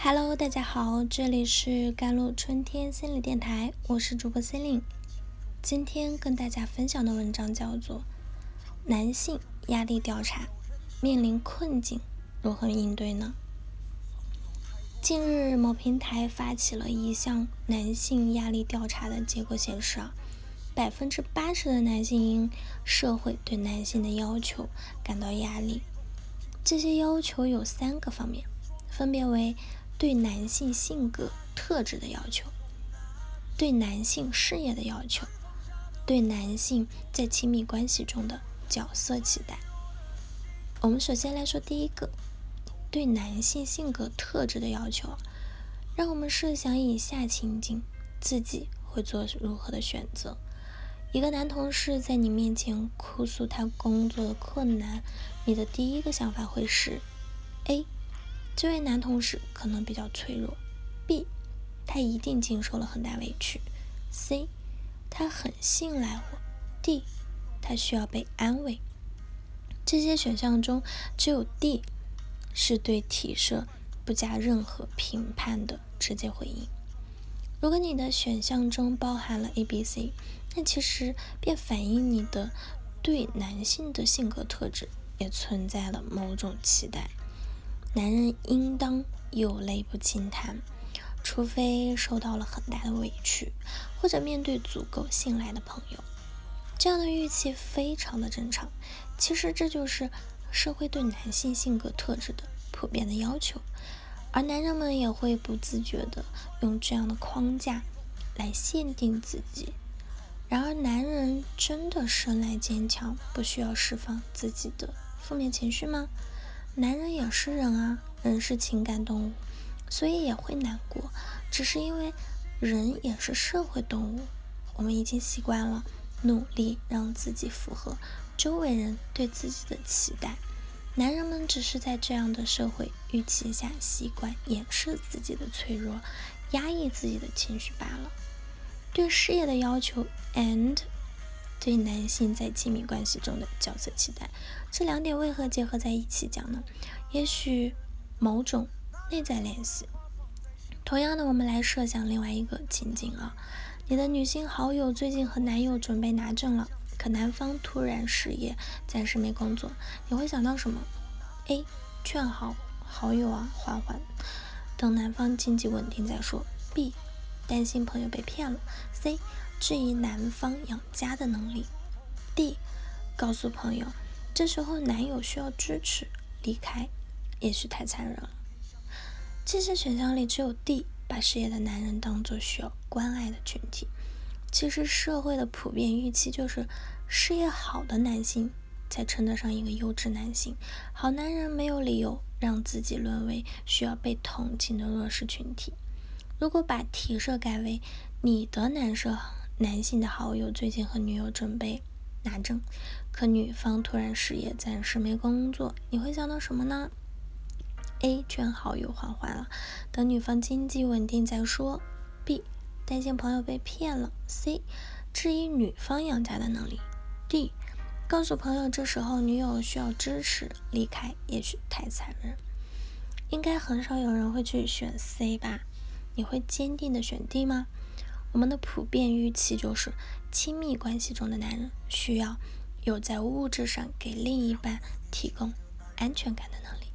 Hello，大家好，这里是甘露春天心理电台，我是主播 c e l i n e 今天跟大家分享的文章叫做《男性压力调查面临困境，如何应对呢？》近日，某平台发起了一项男性压力调查的结果显示啊，百分之八十的男性因社会对男性的要求感到压力。这些要求有三个方面，分别为。对男性性格特质的要求，对男性事业的要求，对男性在亲密关系中的角色期待。我们首先来说第一个，对男性性格特质的要求。让我们设想以下情景，自己会做如何的选择？一个男同事在你面前哭诉他工作的困难，你的第一个想法会是 A。这位男同事可能比较脆弱，B，他一定经受了很大委屈，C，他很信赖我，D，他需要被安慰。这些选项中，只有 D 是对体设不加任何评判的直接回应。如果你的选项中包含了 A、B、C，那其实便反映你的对男性的性格特质也存在了某种期待。男人应当有泪不轻弹，除非受到了很大的委屈，或者面对足够信赖的朋友。这样的预期非常的正常。其实这就是社会对男性性格特质的普遍的要求，而男人们也会不自觉的用这样的框架来限定自己。然而，男人真的生来坚强，不需要释放自己的负面情绪吗？男人也是人啊，人是情感动物，所以也会难过。只是因为人也是社会动物，我们已经习惯了努力让自己符合周围人对自己的期待。男人们只是在这样的社会预期下习惯掩饰自己的脆弱，压抑自己的情绪罢了。对事业的要求，and。对男性在亲密关系中的角色期待，这两点为何结合在一起讲呢？也许某种内在联系。同样的，我们来设想另外一个情景啊，你的女性好友最近和男友准备拿证了，可男方突然失业，暂时没工作，你会想到什么？A. 劝好好友啊，缓缓，等男方经济稳定再说。B. 担心朋友被骗了。C. 质疑男方养家的能力。D，告诉朋友，这时候男友需要支持，离开也许太残忍了。这些选项里，只有 D 把事业的男人当作需要关爱的群体。其实社会的普遍预期就是，事业好的男性才称得上一个优质男性。好男人没有理由让自己沦为需要被同情的弱势群体。如果把题设改为你的男设。男性的好友最近和女友准备拿证，可女方突然失业，暂时没工作，你会想到什么呢？A. 劝好友缓缓了，等女方经济稳定再说。B. 担心朋友被骗了。C. 质疑女方养家的能力。D. 告诉朋友这时候女友需要支持，离开也许太残忍。应该很少有人会去选 C 吧？你会坚定的选 D 吗？我们的普遍预期就是，亲密关系中的男人需要有在物质上给另一半提供安全感的能力。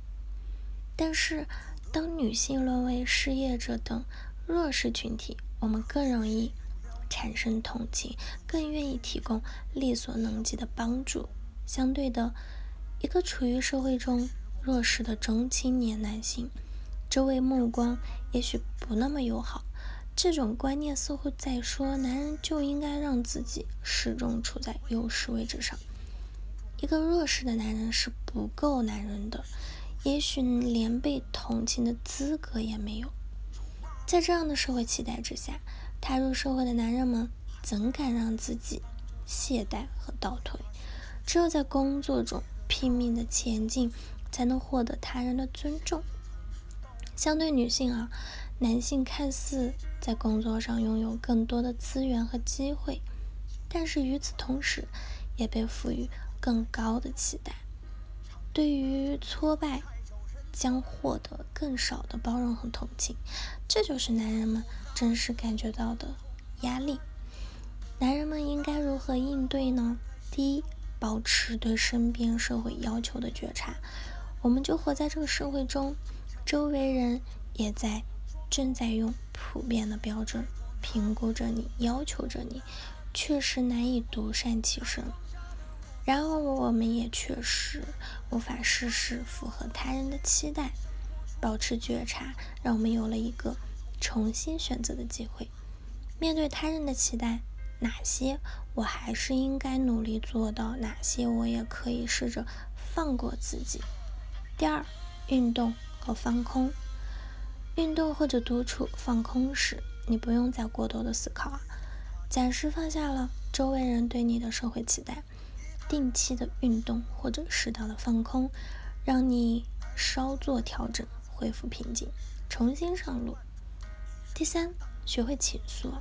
但是，当女性沦为失业者等弱势群体，我们更容易产生同情，更愿意提供力所能及的帮助。相对的，一个处于社会中弱势的中青年男性，周围目光也许不那么友好。这种观念似乎在说，男人就应该让自己始终处在优势位置上。一个弱势的男人是不够男人的，也许连被同情的资格也没有。在这样的社会期待之下，踏入社会的男人们怎敢让自己懈怠和倒退？只有在工作中拼命的前进，才能获得他人的尊重。相对女性啊。男性看似在工作上拥有更多的资源和机会，但是与此同时，也被赋予更高的期待。对于挫败，将获得更少的包容和同情。这就是男人们真实感觉到的压力。男人们应该如何应对呢？第一，保持对身边社会要求的觉察。我们就活在这个社会中，周围人也在正在用普遍的标准评估着你，要求着你，确实难以独善其身。然而，我们也确实无法事事符合他人的期待。保持觉察，让我们有了一个重新选择的机会。面对他人的期待，哪些我还是应该努力做到？哪些我也可以试着放过自己？第二，运动和放空。运动或者独处放空时，你不用再过多的思考啊，暂时放下了周围人对你的社会期待。定期的运动或者适当的放空，让你稍作调整，恢复平静，重新上路。第三，学会倾诉。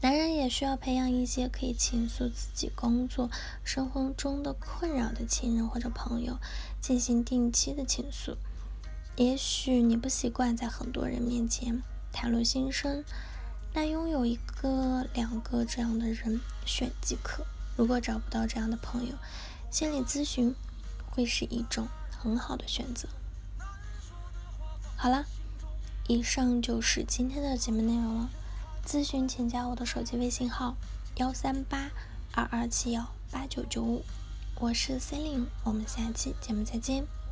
男人也需要培养一些可以倾诉自己工作、生活中的困扰的亲人或者朋友，进行定期的倾诉。也许你不习惯在很多人面前袒露心声，那拥有一个、两个这样的人选即可。如果找不到这样的朋友，心理咨询会是一种很好的选择。好了，以上就是今天的节目内容了。咨询请加我的手机微信号：幺三八二二七幺八九九五，我是 Celine，我们下期节目再见。